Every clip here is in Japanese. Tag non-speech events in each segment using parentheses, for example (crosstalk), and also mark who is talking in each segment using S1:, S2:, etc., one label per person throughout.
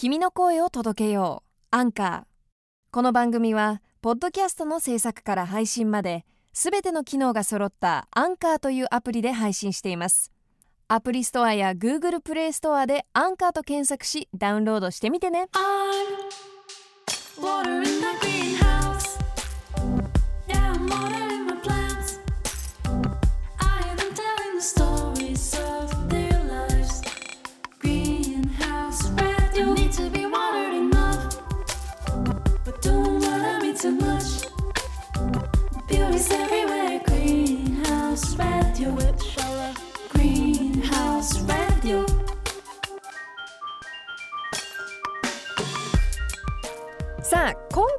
S1: 君の声を届けよう。アンカー。この番組はポッドキャストの制作から配信まですべての機能が揃ったアンカーというアプリで配信しています。アプリストアや Google プレイストアでアンカーと検索しダウンロードしてみてね。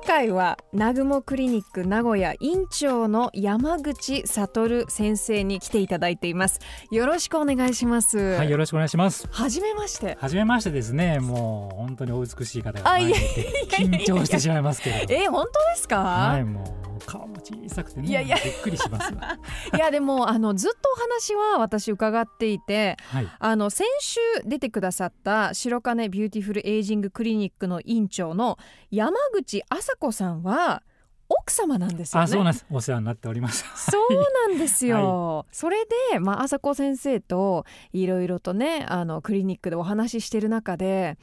S1: 回は南雲クリニック名古屋院長の山口悟先生に来ていただいていますよろしくお願いします
S2: はい、よろしくお願いします。
S1: はじめまして
S2: はじめましてですね。もう本当にお美しい方が
S1: あ
S2: 前にいて緊張してしまいますけれども。
S1: え本当ですか、
S2: はい、もう顔も小さくてね、
S1: いやいや
S2: びっくりしますわ。(laughs)
S1: いやでもあのずっとお話は私伺っていて
S2: はい、
S1: あの先週出てくださった白金ビューティフルエイジングクリニックの院長の山口麻子さんは奥様なんですよね。
S2: あ、そうなんです。お世話になっております。(laughs)
S1: そうなんですよ。それで、まあ、朝子先生といろいろとねあのクリニックでお話ししてる中で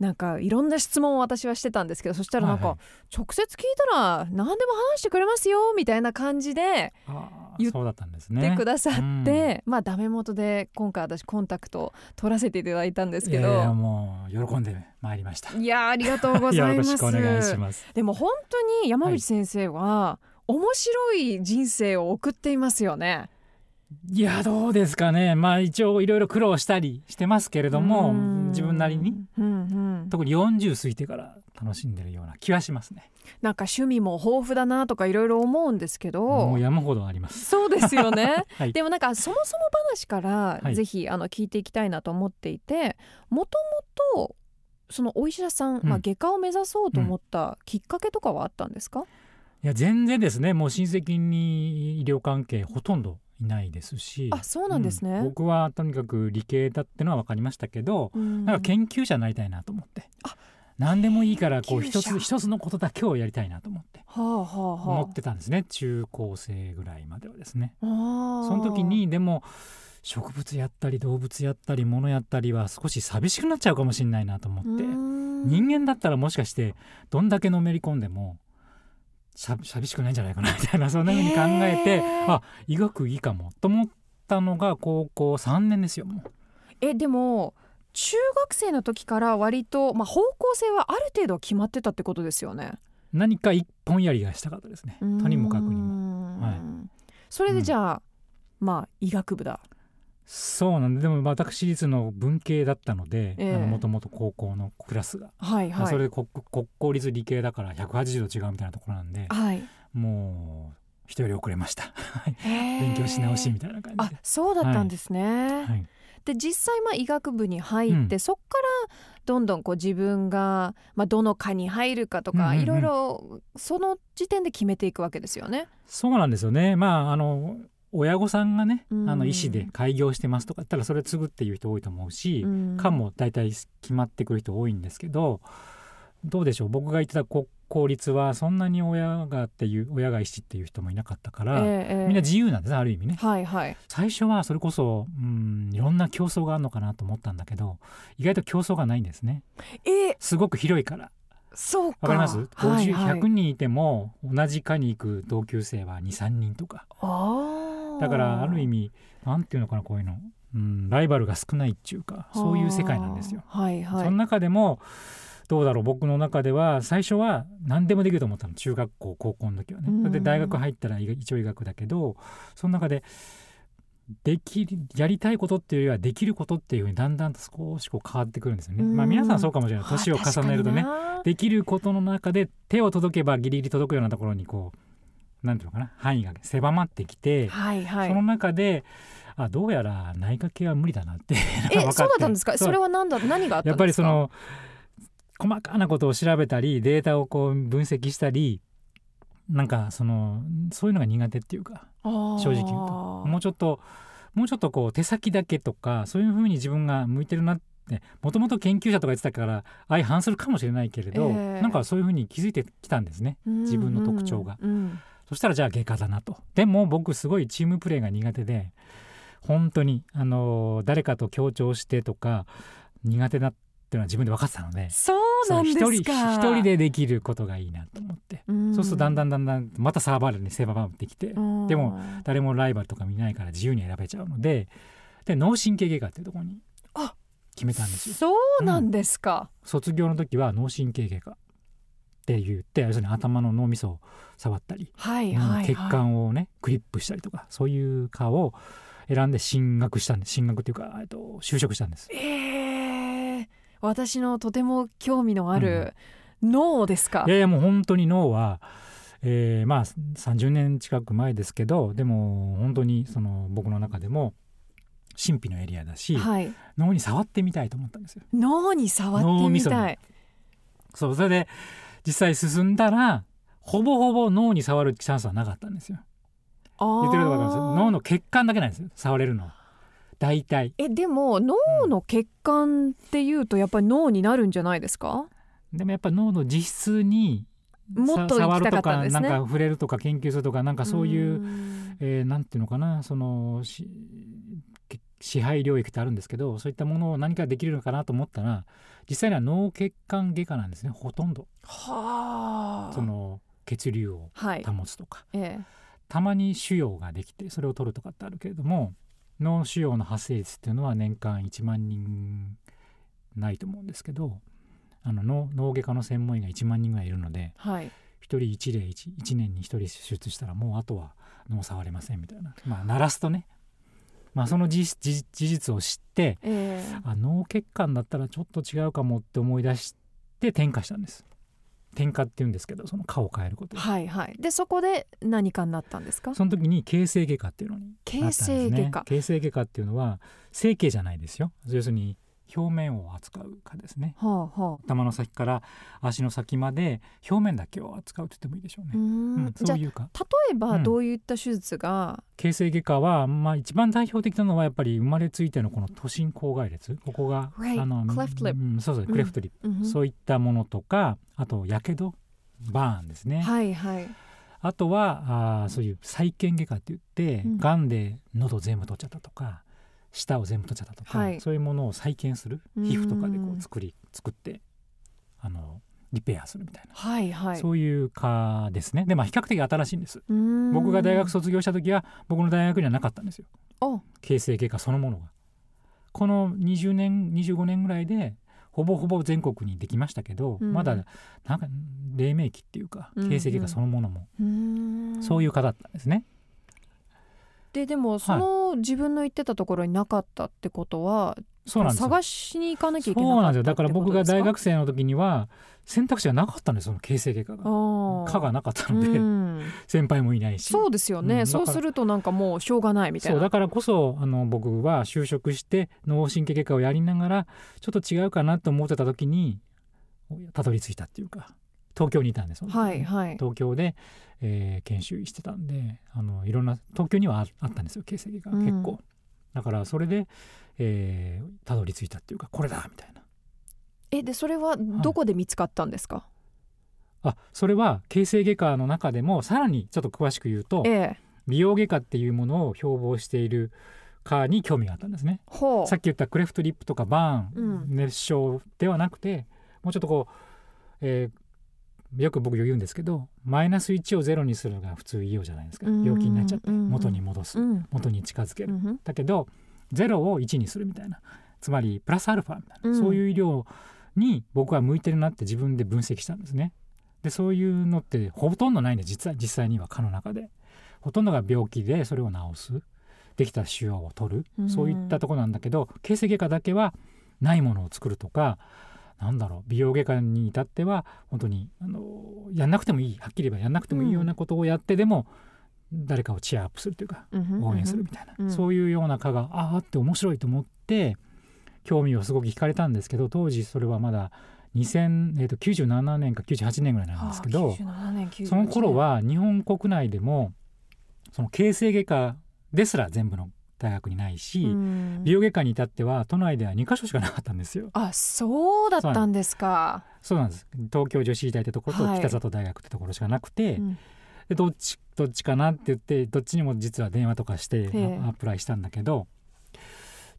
S1: なんかいろんな質問を私はしてたんですけどそしたらなんか、
S2: はい
S1: 直接聞いたら何でも話してくれますよみたいな感じで
S2: あ
S1: 言っ
S2: ーそうだったんです
S1: 言って
S2: ね。
S1: くださって、まあダメ元で今回私コンタクトを取らせていただいたんですけど。
S2: いやいやもう喜んでまいりました。
S1: いやありがとうございます。
S2: よろしくお願いします。
S1: でも本当に山口先生は、面白い人生を送っていますよね。
S2: いやどうですかね。まあ一応いろいろ苦労したりしてますけれども、
S1: うん。
S2: 自分なりに。
S1: うんうん、
S2: 特に40過ぎてから楽しんでるような気はしますね。
S1: なんか趣味も豊富だなとかいろいろ思うんですけ
S2: も
S1: ど
S2: う山ほどあります。
S1: そうですよね、(laughs)
S2: はい。
S1: でもなんかそもそも話から
S2: はい。
S1: ぜひあの聞いていきたいなと思っていてもともとそのお医者さん、まあ、
S2: うん
S1: 外科を目指そうと思ったきっかけとかはあったんですか、
S2: いや全然ですね。もう親戚に医療関係ほとんどいないですし
S1: あそうなんですね。
S2: うん僕はとにかく理系だってのは分かりましたけど、
S1: うん。
S2: なんか研究者になりたいなと思って。
S1: あ
S2: 何でもいいからこう一つ一つのことだけをやりたいなと思って。
S1: はあはあはあ。
S2: 思ってたんですね。中高生ぐらいまではですね。その時にでも植物やったり動物やったり物やったりは少し寂しくなっちゃうかもしれないなと思って。
S1: うん。
S2: 人間だったらもしかしてどんだけのめり込んでも寂しくないんじゃないかなみたいなそんな風に考えてあ医学いいかもと思ったのが高校3年ですよもう
S1: えでも中学生の時から割と、まあ、方向性はある程度決まってたってことですよね。
S2: 何か一本やりがしたかったですねとにもかくにも
S1: も
S2: はい
S1: それでじゃあ、まあ医学部だ。
S2: そうなんででも私立の文系だったので
S1: ええ
S2: もともと高校のクラスが、
S1: はいはい。
S2: それで国国公立理系だから180度違うみたいなところなんで
S1: はい。
S2: もう人より遅れました勉
S1: 勉
S2: 強し直しみたいな感
S1: あ
S2: じで。
S1: そうだったんですね。
S2: はい
S1: で実際まあ医学部に入って、
S2: うん
S1: そっからどんどんこう自分が、まあ、どの科に入るかとか、
S2: うんうんうん
S1: いろいろその時点で決めていくわけですよね。
S2: そうなんですよね。まああの親御さんがね、
S1: うん
S2: あの医師で開業してますとか言ったらそれ継ぐっていう人多いと思うし、
S1: うん
S2: 科も大体決まってくる人多いんですけど、どうでしょう。僕が行ってた国公立はそんなに親がっていう親が医師っていう人もいなかったから、
S1: ええええ
S2: みんな自由なんですねある意味ね。
S1: はいはい。
S2: 最初はそれこそうんいろんな競争があるのかなと思ったんだけど、意外と競争がないんですね。
S1: えす
S2: すごく広いから。
S1: そうか。
S2: わかります？50、
S1: はいはい
S2: 100人いても同じ科に行く同級生は2、3人とか。
S1: あー
S2: だからある意味なんていうのかなこういうの、うん、ライバルが少ないっていうかそういう世界なんですよ。
S1: はいはい。
S2: その中でもどうだろう僕の中では最初は何でもできると思ったの。中学校高校の時はね。で大学入ったら医一応医学だけどその中でできるやりたいことっていうよりはできることっていうふうにだんだんと少しこう変わってくるんですよね。
S1: うん。
S2: まあ皆さんそうかもしれない。年を重ねるとねできることの中で手を届けばギリギリ届くようなところにこうなんていうのかな範囲が狭まってきて、
S1: はいはい。
S2: その中であどうやら内科系は無理だなって
S1: えそうだったんですか？
S2: そ
S1: れは何だ何が
S2: やっぱりその細かなことを調べたりデータをこう分析したりなんかそのそういうのが苦手っていうか正直言うと。もうちょっともうちょっとこう手先だけとかそういうふうに自分が向いてるなっもともと研究者とか言ってたから相反するかもしれないけれど、
S1: ええ。
S2: なんかそういうふうに気づいてきたんですね。自分の特徴が。
S1: うんうん
S2: そしたらじゃあ外科だなと。でも僕すごいチームプレーが苦手で本当にあの誰かと協調してとか苦手だっていうのは自分で分かってたので
S1: そうなんですか。
S2: 一人一人でできることがいいなと思って、
S1: うん。
S2: そうするとだんだんだんだんまたサーバーに狭まってきて、
S1: うん
S2: でも誰もライバルとか見ないから自由に選べちゃうのでで脳神経外科っていうところに
S1: あ
S2: 決めたんですよ。
S1: そうなんですか、
S2: 卒業の時は脳神経外科って言って要するに頭の脳みそを触ったり、
S1: はいはい、はい、
S2: 血管をねクリップしたりとかそういう科を選んで進学したんです。進学っていうかえっと就職したんです。
S1: えー、私のとても興味のある脳ですか、
S2: いやいやもう本当に脳は、えーまあ30年近く前ですけどでも本当にその僕の中でも神秘のエリアだし、
S1: はい。
S2: 脳に触ってみたいと思ったんですよ。
S1: 脳に触って
S2: み
S1: たい。
S2: そうそれで実際進んだらほぼほぼ脳に触るチャンスはなかったんですよ。言
S1: 言
S2: ってることわかります？脳の血管だけなんですよ。触れるのは。大体。
S1: えでも脳の血管っていうとやっぱり脳になるんじゃないですか？
S2: でもやっぱ脳の実質に
S1: もっと
S2: さ
S1: 行きたか
S2: 触るとかなんか触れるとか研究するとかなんかそういう
S1: ん。
S2: えーなんていうのかなそのしけ支配領域ってあるんですけどそういったものを何かできるのかなと思ったら実際には脳血管外科なんですね。ほとんど。
S1: はあ。
S2: その血流を
S1: はい。
S2: 保つとか、
S1: ええ。
S2: たまに腫瘍ができてそれを取るとかってあるけれども脳腫瘍の発生率っていうのは年間1万人ないと思うんですけどあの脳脳外科の専門医が1万人ぐらいいるので
S1: はい。
S2: 1人1例 1, 1年に1人手術したらもうあとは脳触れませんみたいな。まあ鳴らすとねまあその事実を知って
S1: ええ。
S2: あ脳血管だったらちょっと違うかもって思い出して転化したんです。転化っていうんですけどその科を変えることで。
S1: はいはい。でそこで何かになったんですか？
S2: その時に形成外科っていうのになったんですね。
S1: 形成外科。
S2: 形成外科っていうのは整形じゃないですよ。要するに表面を扱う科ですね。
S1: はあはあ。
S2: 頭の先から足の先まで表面だけを扱うって言ってもいいでしょうね。
S1: う、
S2: ん。そういうか。
S1: 例えば
S2: うん。
S1: どういった手術が、
S2: 形成外科は、まあ、一番代表的なのはやっぱり生まれついてのこの都心口外列ここが、
S1: Right,
S2: あの
S1: cleft lip
S2: うんそうそう
S1: うん。
S2: クレフトリップ、
S1: うん
S2: そういったものとかあとやけどバーンですね、
S1: はいはい。
S2: あとはあーそういう再建外科って言って、
S1: うん。
S2: がんで喉全部取っちゃったとか舌を全部取っちゃったとか、
S1: はい。
S2: そういうものを再建する
S1: うん。
S2: 皮膚とかでこう作り作ってあのリペアするみたいな、
S1: はいはい。
S2: そういう科ですね。でまあ比較的新しいんです。僕が大学卒業した時は僕の大学にはなかったんですよ。
S1: あ
S2: 形成外科そのものが。この20年25年ぐらいでほぼほぼ全国にできましたけど、
S1: うん。
S2: まだなんか黎明期っていうか
S1: うん
S2: 形成外科そのものも、
S1: うーん。
S2: そういう科だったんですね。
S1: ででもその自分の言ってたところになかったってことは、
S2: そうなんですよ。
S1: 探しに行かなきゃいけな
S2: そうなんですよ。だから僕が大学生の時には選択肢がなかったんですその形成外科が。科がなかったので、
S1: うん。
S2: 先輩もいないし。
S1: そうですよね、
S2: うん。
S1: そうするとなんかもうしょうがないみたいな。
S2: そうだからこそあの僕は就職して脳神経外科をやりながらちょっと違うかなと思ってた時にたどり着いたっていうか東京にいたんです
S1: はいはい。
S2: 東京で、えー研修医してたんであのいろんな東京にはああったんですよ形成外科が。
S1: うん。
S2: 結構、だからそれで、えーたどり着いたっていうかこれだみたいな。
S1: えでそれはどこで見つかったんですか、
S2: あそれは形成外科の中でもさらにちょっと詳しく言うと
S1: ええ。
S2: 美容外科っていうものを標榜している科に興味があったんですね。さっき言ったクレフトリップとかバーン、
S1: うん。
S2: 熱傷ではなくてもうちょっとこう、えーよく僕言うんですけどマイナス1をゼロにするのが普通医療じゃないですか。
S1: うん。
S2: 病気になっちゃって
S1: うん。
S2: 元に戻す。
S1: うん。
S2: 元に近づける。
S1: うん。
S2: だけどゼロを1にするみたいな。つまりプラスアルファみたいな、
S1: うん。
S2: そういう医療に僕は向いてるなって自分で分析したんですね。でそういうのってほとんどないんで実は実際には科の中で。ほとんどが病気でそれを治す。できた腫瘍を取る、
S1: うん。
S2: そういったとこなんだけど形成外科だけはないものを作るとかなんだろう美容外科に至っては本当にあのやんなくてもいいはっきり言えばやんなくてもいいようなことをやってでも、誰かをチアアップするというか
S1: うん
S2: 応援するみたいな、
S1: うん。
S2: そういうような科がああって面白いと思って興味をすごく惹かれたんですけど当時それはまだ2000、えー、と97年か98年ぐらいなんですけど、
S1: はあ97年98年
S2: その頃は日本国内でもその形成外科ですら全部の大学にないし、
S1: うん。
S2: 美容外科に至っては都内では2カ所しかなかったんですよ。
S1: あそうだったんですか。
S2: そうなんです。東京女子医大ってところと
S1: はい。
S2: 北里大学ってところしかなくて、
S1: うん。
S2: でどっちどっちかなって言ってどっちにも実は電話とかしてアプライしたんだけど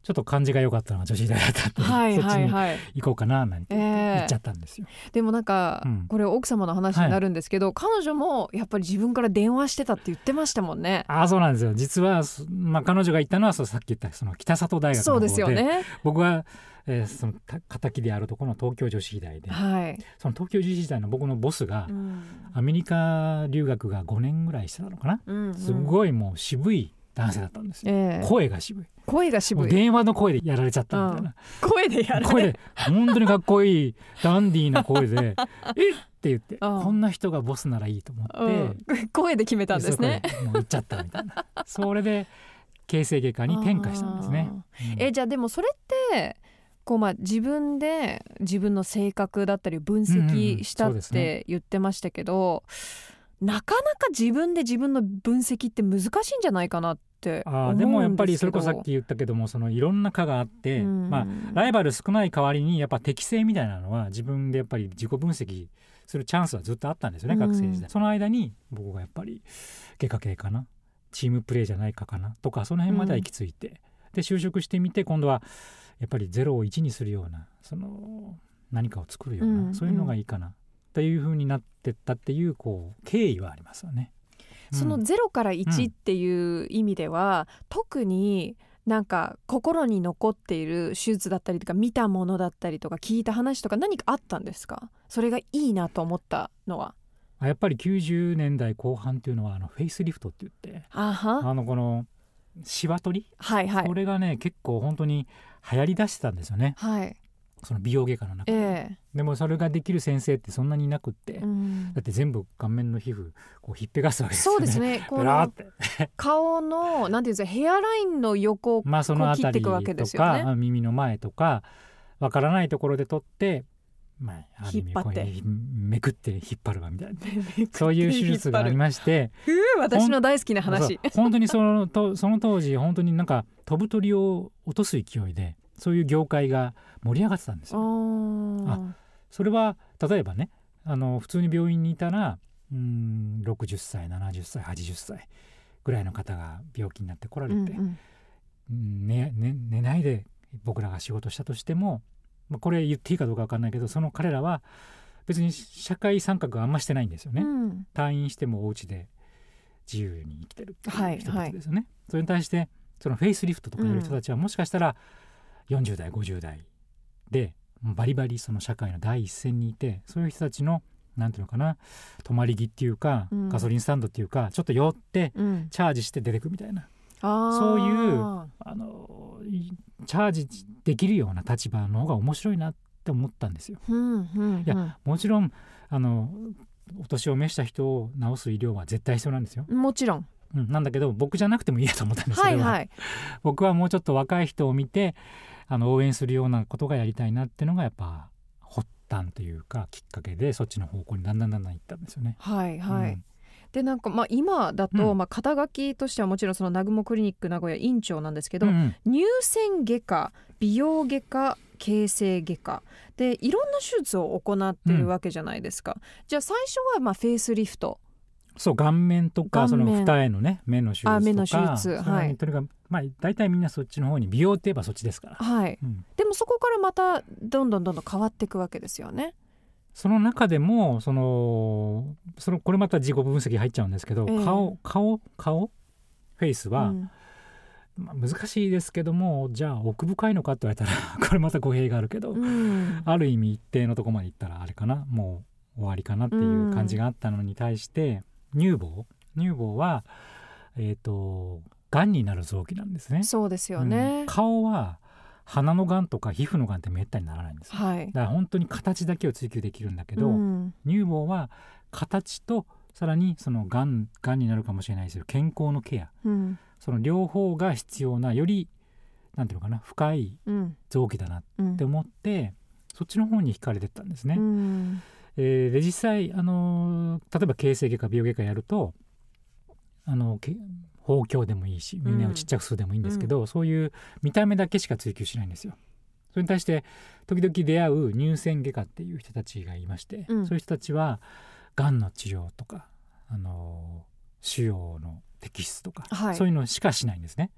S2: ちょっと感じが良かったのが女子医大だったんで、
S1: はい
S2: そっちに
S1: はいはい。
S2: 行こうかななんて
S1: ええ
S2: 言っちゃったんですよ。
S1: でもなんか、
S2: うん
S1: これ奥様の話になるんですけど、彼女もやっぱり自分から電話してたって言ってましたもんね。
S2: ああそうなんですよ実は、そまあ、彼女が言ったのはそうさっき言ったその北里大学の
S1: そう
S2: 方で
S1: ですよね。
S2: 僕は、えーそのた敵であるところの東京女子医大で
S1: はい。
S2: その東京女子医大の僕のボスが、
S1: うん
S2: アメリカ留学が5年ぐらいしてたのかな、
S1: うんうん
S2: すごいもう渋い男性だったんですよ、
S1: ええ。
S2: 声が渋い。も
S1: 声が渋い。
S2: う電話の声でやられちゃったみたいな、
S1: 声でやる。
S2: 声で本当にかっこいいダンディーな声で「(laughs) えっ!」って言って
S1: うん。
S2: こんな人がボスならいいと思って、
S1: うん、声で決めたんですね。
S2: もう行っちゃったみたいな。それで形成外科に転科したんですね。うん。
S1: えじゃあでもそれってこうまあ自分で自分の性格だったりを分析したって言ってましたけど、なかなか自分で自分の分析って難しいんじゃないかなって思うんで
S2: もやっぱりそれこそさっき言ったけどもそのいろんな科があって、
S1: うん。
S2: まあライバル少ない代わりにやっぱ適性みたいなのは自分でやっぱり自己分析するチャンスはずっとあったんですよね、
S1: うん。
S2: 学生時代。その間に僕がやっぱり外科系かなチームプレーじゃないかかなとかその辺までは行き着いて、で就職してみて今度はやっぱり0を1にするようなその何かを作るような、
S1: うん。
S2: そういうのがいいかなというふうになってったっていうこう経緯はありますよね。うん。
S1: その0から1っていう意味では、特になんか心に残っている手術だったりとか見たものだったりとか聞いた話とか何かあったんですか？それがいいなと思ったのは。
S2: あやっぱり90年代後半っていうのはあのフェイスリフトって言って
S1: あは。
S2: あのこのシワ取り、
S1: はいはい。
S2: これがね結構本当に流行りだしてたんですよね。
S1: はい
S2: その美容外科の中。で、
S1: え。
S2: でもそれができる先生ってそんなにいなくって、
S1: えうん。
S2: だって全部顔面の皮膚こうひっぺがすわけですよね。
S1: そうですね。(laughs) この顔のなんていうんですかヘアラインの横を
S2: まあその辺りとか、耳の前とかわからないところで取ってまあある意味
S1: 引っ張って。
S2: こういうめくって引っ張るわみたいな。(laughs) そういう手術がありまして
S1: 私の大好きな話。
S2: 本当にそのとその当時本当になんか飛ぶ鳥を落とす勢いでそういう業界が盛り上がってたんです
S1: あ
S2: よ。
S1: ー
S2: それは例えばねあの普通に病院にいたらうん60歳70歳80歳ぐらいの方が病気になって来られて、
S1: うんうん
S2: うん寝ないで僕らが仕事したとしても、まあ、これ言っていいかどうか分かんないけどその彼らは別に社会参画があんましてないんですよね。
S1: うん
S2: 退院してもお家で自由に生きてるって
S1: はいいう
S2: 人たちですよね。それに対してそのフェイスリフトとかやる人たちはもしかしたら40代50代でバリバリその社会の第一線にいてそういう人たちのなんていうのかな泊まり木っていうか、
S1: うん。
S2: ガソリンスタンドっていうかちょっと寄って
S1: うん。
S2: チャージして出てくみたいな。そういうあのいチャージできるような立場の方が面白いなって思ったんですよ。
S1: うん。
S2: いやもちろんあのお年を召した人を治す医療は絶対必要なんですよ。
S1: もちろん。
S2: うん、なんだけど僕じゃなくてもいいやと思ったんですそれは。
S1: はいはい。
S2: 僕はもうちょっと若い人を見てあの応援するようなことがやりたいなっていうのがやっぱ発端というかきっかけでそっちの方向にだんだんだんだん行ったんですよね。
S1: はいはい、
S2: うん。
S1: でなんかまあ今だと、
S2: うん。
S1: まあ肩書きとしてはもちろんその南雲クリニック名古屋院長なんですけど、
S2: うん。うん
S1: 乳腺外科美容外科形成外科。でいろんな手術を行ってるわけじゃないですか、じゃあ最初はまあフェイスリフト
S2: そう顔面とかその二重のね目の手術とか
S1: あ目の手術。はい。
S2: とにかくまあ大体みんなそっちの方に美容って言えばそっちですから、
S1: はい。
S2: うん。
S1: でもそこからまたどんどんどんどん変わっていくわけですよね。
S2: その中でもそのそのこれまた自己分析入っちゃうんですけど、
S1: ええ。
S2: 顔顔顔フェイスは、
S1: うん。
S2: まあ、難しいですけどもじゃあ奥深いのかって言われたら (laughs) これまた語弊があるけど、
S1: うん。
S2: ある意味一定のとこまで行ったらあれかなもう終わりかなっていう感じがあったのに対して、乳房？乳房はえっ、とがんになる臓器なんですね。
S1: そうですよ
S2: う
S1: ね
S2: ん、顔は鼻のがんとか皮膚のがんってめったにならないんですよ。
S1: はい。
S2: だから本当に形だけを追求できるんだけど、
S1: うん。
S2: 乳房は形とさらにそのがんがんになるかもしれないですけど健康のケア。
S1: うん。
S2: その両方が必要なよりなんていうのかな深い
S1: うん。
S2: 臓器だなっ
S1: うん。
S2: て思ってそっちの方に惹かれてったんですね。
S1: うん
S2: えーで実際、あのー例えば形成外科美容外科やるとあのけ包協でもいいし胸をちっちゃくするでもいいんですけど、そういう見た目だけしか追求しないんですよ。それに対して時々出会う乳腺外科っていう人たちがいまして、
S1: うん。
S2: そういう人たちはがんの治療とかあの腫瘍の摘出とか、
S1: はい。
S2: そういうのしかしないんですね。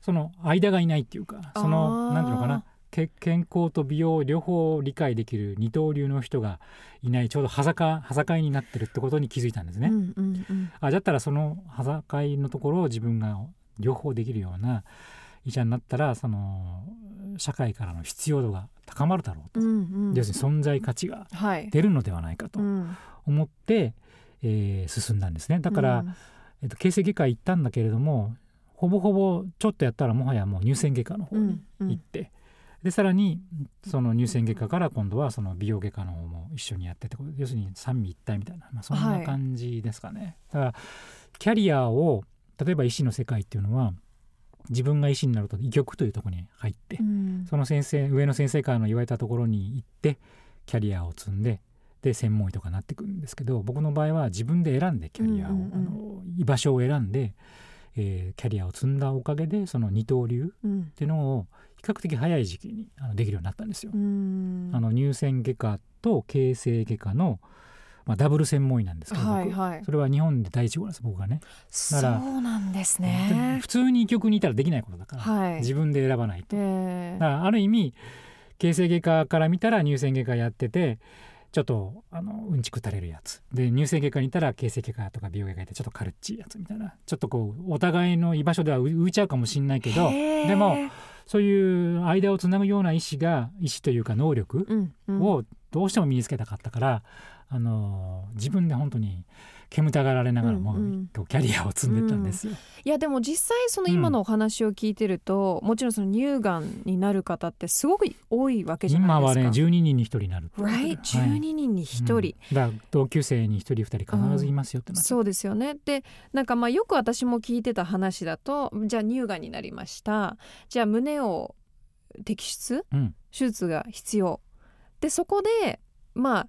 S2: その間がいないっていうかそ
S1: あ
S2: の
S1: ー。
S2: なんていうのかなけ健康と美容両方理解できる二刀流の人がいないちょうどはざかはざかいになってるってことに気づいたんですね。
S1: うんうんうん。
S2: あだったらそのはざかいのところを自分が両方できるような医者になったらその社会からの必要度が高まるだろうと、
S1: うんうん。
S2: 要するに存在価値が
S1: はい。
S2: 出るのではないかと
S1: うん。
S2: 思って、えー進んだんですね。だから、
S1: うん。
S2: えっと、形成外科行ったんだけれどもほぼほぼちょっとやったらもはやもう乳腺外科の方に行って、でさらにその乳腺外科から今度はその美容外科の方も一緒にやってってこと要するに三位一体みたいな、まあ、そん
S1: は
S2: ない感じですかね。だからキャリアを例えば医師の世界っていうのは自分が医師になると医局というところに入って、
S1: うん。
S2: その先生上の先生からの言われたところに行ってキャリアを積んでで専門医とかなってくるんですけど僕の場合は自分で選んでキャリアを、
S1: うんうんうん。
S2: あの居場所を選んで、えーキャリアを積んだおかげでその二刀流
S1: うん。
S2: っていうのを比較的早い時期にあのできるようになったんですよ。
S1: うん。
S2: あの乳腺外科と形成外科の、まあ、ダブル専門医なんですけど、僕。
S1: はいはい。
S2: それは日本で第一号なんです僕がね。
S1: そう
S2: ら
S1: なんです
S2: で
S1: ね
S2: 普通に医局にいたらできないことだから、
S1: はい。
S2: 自分で選ばないと。
S1: え
S2: だからある意味形成外科から見たら乳腺外科やっててちょっとあのうんちくたれるやつ。で乳腺外科にいたら形成外科とか美容外科でちょっとカルッチいやつみたいな。ちょっとこうお互いの居場所では浮浮いちゃうかもしれないけどでもそういう間をつなぐような意思が意思というか能力をどうしても身につけたかったから、あの自分で本当に煙たがられながらも、
S1: うん。うん
S2: キャリアを積んでったんですよ。
S1: いやでも実際その今のお話を聞いてると、もちろんその乳がんになる方ってすごく多いわけじゃない
S2: 今はね
S1: ですか。
S2: 12人に1人になる
S1: right
S2: はい。
S1: 12人に1人、
S2: うん。だ同級生に1人2人必ずいますよって
S1: そうですよね。でなんかまあよく私も聞いてた話だとじゃあ乳がんになりました。じゃあ胸を摘出？
S2: うん。
S1: 手術が必要。でそこでまあ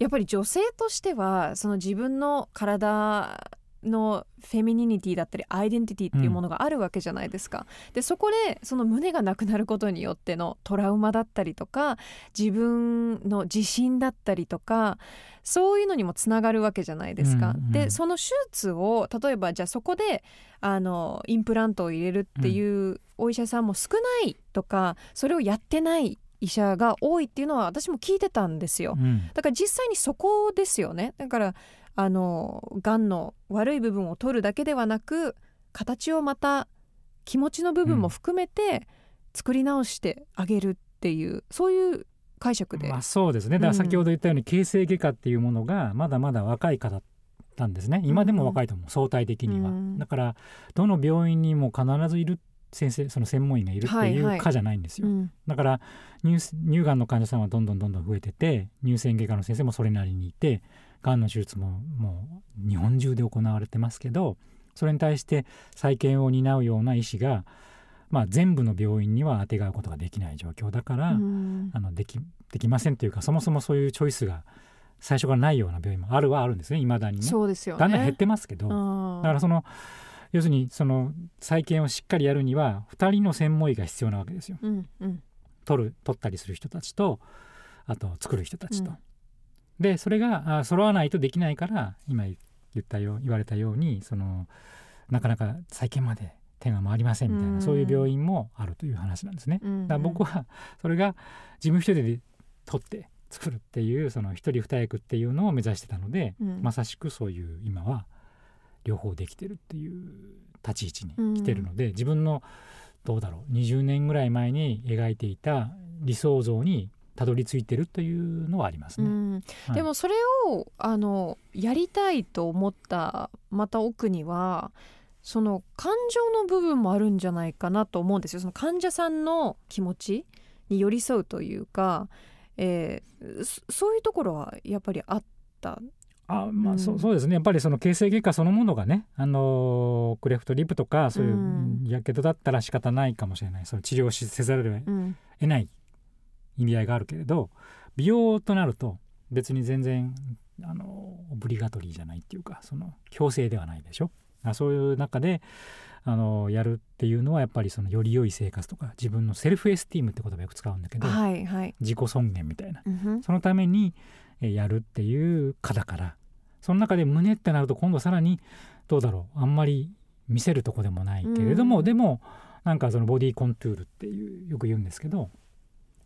S1: やっぱり女性としてはその自分の体のフェミニニティだったりアイデンティティっていうものがあるわけじゃないですか。でそこでその胸がなくなることによってのトラウマだったりとか自分の自信だったりとかそういうのにもつながるわけじゃないですか。
S2: うんうん
S1: でその手術を例えばじゃあそこであのインプラントを入れるっていうお医者さんも少ないとかそれをやってない医者が多いっていうのは私も聞いてたんですよ。
S2: うん。
S1: だから実際にそこですよね。だからあのがんの悪い部分を取るだけではなく形をまた気持ちの部分も含めて作り直してあげるっていう、そういう解釈で、
S2: まあそうですね。だから先ほど言ったように形成外科っていうものがまだまだ若い方なんですね。今でも若いと思う。相対的には、
S1: うん。
S2: だからどの病院にも必ずいる先生その専門医がいるってい
S1: はいはい。う
S2: 科じゃないんですよ、
S1: うん。
S2: だから乳乳がんの患者さんはどんどんどんどん増えてて乳腺外科の先生もそれなりにいてがんの手術ももう日本中で行われてますけどそれに対して再建を担うような医師が、まあ、全部の病院にはあてがうことができない状況だから、
S1: うん。
S2: あのできできませんというかそもそもそういうチョイスが最初からないような病院もあるはあるんですねいまだにね。
S1: そうですよね。
S2: だんだん減ってますけど、
S1: うん。
S2: だからその要するにその再建をしっかりやるには2人の専門医が必要なわけですよ。
S1: うんうん
S2: 取る取ったりする人たちとあと作る人たちと。
S1: うん
S2: でそれがあ揃わないとできないから今言ったよ言われたようにそのなかなか再建まで手が回りませんみたいな、
S1: うん
S2: そういう病院もあるという話なんですね。
S1: うん
S2: だから僕はそれが自分一人で取って作るっていうその一人二役っていうのを目指してたので、
S1: うん
S2: まさしくそういう今は両方できてるっていう立ち位置に来てるので、自分のどうだろう20年ぐらい前に描いていた理想像にたどり着いてるというのはありますね。
S1: うん
S2: はい
S1: でもそれをあのやりたいと思ったまた奥にはその感情の部分もあるんじゃないかなと思うんですよその患者さんの気持ちに寄り添うというか、えーそそういうところはやっぱりあった。
S2: あまあ、
S1: うん。
S2: そうそうですね。やっぱりその形成外科そのものがね、あのクレフトリップとかそういう
S1: うん。
S2: やけどだったら仕方ないかもしれない。その治療しせざるを
S1: うん。
S2: 得ない意味合いがあるけれど美容となると別に全然あのオブリガトリーじゃないっていうかその強制ではないでしょ。あそういう中であのやるっていうのはやっぱりそのより良い生活とか自分のセルフエスティームって言葉よく使うんだけど、
S1: はいはい。
S2: 自己尊厳みたいな。
S1: うん。
S2: そのためにえーやるっていう課だからその中で胸ってなると今度さらにどうだろう。あんまり見せるとこでもないけれども、
S1: うん。
S2: でもなんかそのボディコントゥールっていうよく言うんですけど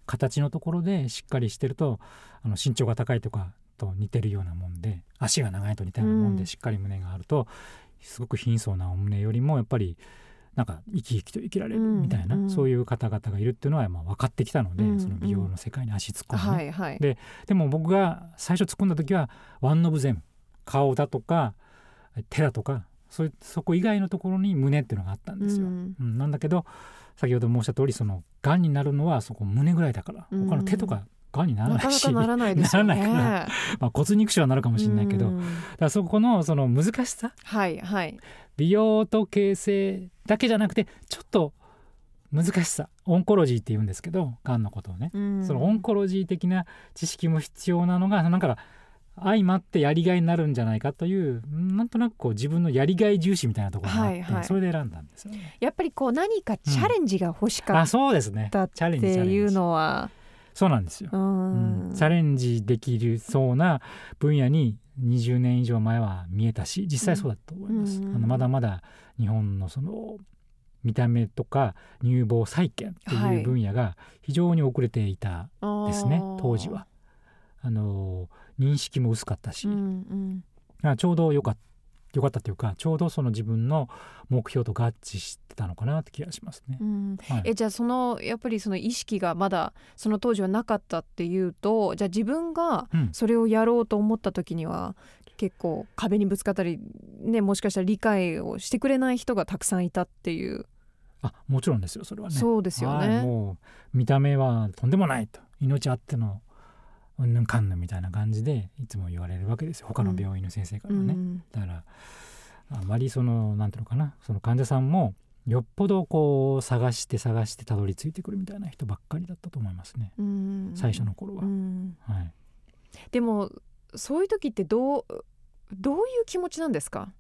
S2: 形のところでしっかりしてるとあの身長が高いとかと似てるようなもんで足が長いと似たようなもん
S1: うん。
S2: でしっかり胸があるとすごく貧相なお胸よりもやっぱりなんか生き生きと生きられるみたいな、
S1: うん。うん
S2: そういう方々がいるっていうのはまあ分かってきたので、
S1: うん。
S2: その美容の世界に足突っ込んでね、
S1: はいはい。
S2: ででも僕が最初突っ込んだ時はワンオブゼム顔だとか手だとかそういうそこ以外のところに胸っていうのがあったんですよ。
S1: うん。
S2: うん。なんだけど先ほど申した通りそのがんになるのはそこ胸ぐらいだから。
S1: うん。
S2: 他の手とかがんになら
S1: な
S2: ないし、
S1: かなかならないですよね。(laughs)
S2: から。まあ、骨肉腫はなるかもしれないけど、
S1: うん。
S2: だからそこのその難しさ。
S1: はいはい。
S2: 美容と形成だけじゃなくてちょっと難しさ。オンコロジーって言うんですけどがんのことをね。
S1: うん。
S2: そのオンコロジー的な知識も必要なのがなんか相まってやりがいになるんじゃないかというなんとなくこう自分のやりがい重視みたいなところがあって、
S1: はいはい。
S2: それで選んだんですよね。
S1: やっぱりこう何かチャレンジが欲しか
S2: あ
S1: っ
S2: そうですね。
S1: たっ
S2: チャレンジチ
S1: ていうのは、
S2: そうなんですよ、
S1: う
S2: うん。
S1: ん
S2: チャレンジできるそうな分野に20年以上前は見えたし実際そうだと思います、
S1: うん。
S2: あのまだまだ日本のその見た目とか乳房再建って
S1: はい。いう
S2: 分野が非常に遅れていたですね、
S1: あー。
S2: 当時は。あの認識も薄かったし、
S1: うんうん。
S2: あちょうどよかったよかったというかちょうどその自分の目標と合致してたのかなって気がしますね。
S1: う。ん。
S2: はい。
S1: えじゃあそのやっぱりその意識がまだその当時はなかったっていうとじゃあ自分が
S2: うん。
S1: それをやろうと思った時には結構壁にぶつかったりねもしかしたら理解をしてくれない人がたくさんいたっていう、
S2: あもちろんですよそれはね。
S1: そうですよ
S2: はい
S1: ね。
S2: もう見た目はとんでもないと。命あってのうんぬん。かん。ぬん。みたいな感じでいつも言われるわけですよ他の病院の先生からね。
S1: うん。
S2: だからあまりそのなん。ていうのかなその患者さん。もよっぽどこう探して探してたどり着いてくるみたいな人ばっかりだったと思いますね
S1: うん。
S2: 最初の頃は。
S1: うん。
S2: はい、
S1: でもそういう時ってどうどういう気持ちなん。ですか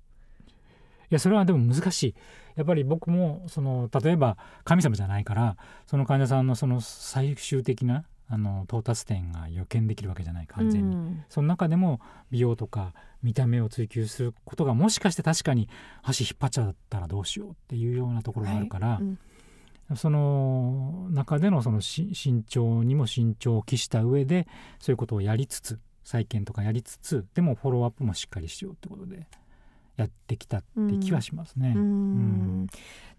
S2: いやそれはでも難しいやっぱり僕もその例えば神様じゃないからその患者さん。のその最終的なあの到達点が予見できるわけじゃない完全に、
S1: うん。
S2: その中でも美容とか見た目を追求することがもしかして確かに箸引っ張っちゃったらどうしようっていうようなところがあるから、
S1: うん。
S2: その中でのそのし慎重にも慎重を期した上でそういうことをやりつつ再建とかやりつつでもフォローアップもしっかりしようってことでやってきたって気はしますね。
S1: う
S2: うん。
S1: ん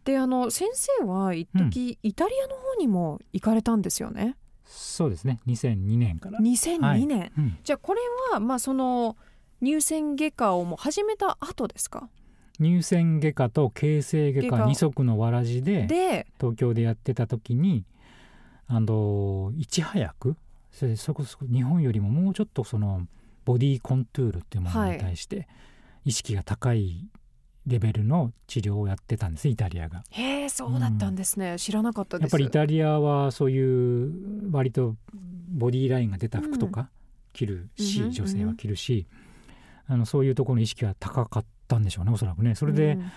S1: であの先生は一時、イタリアの方にも行かれたんですよね
S2: そうですね。2002年から。
S1: 2002年、
S2: うん。
S1: じゃあこれはまあその乳腺外科をもう始めた後ですか？
S2: 乳腺外科と形成外科二足のわらじで
S1: で
S2: 東京でやってた時にあのいち早くそこそこ日本よりももうちょっとそのボディコントゥールっていうものに対して意識が高いレベルの治療をやってたんですイタリアが。
S1: へえそうだったんですね、知らなかったです。
S2: やっぱりイタリアはそういう割とボディラインが出た服とか着るし、
S1: うん
S2: 女性は着るし、あのそういうところの意識が高かったんでしょうねおそらくね。それで、
S1: うん。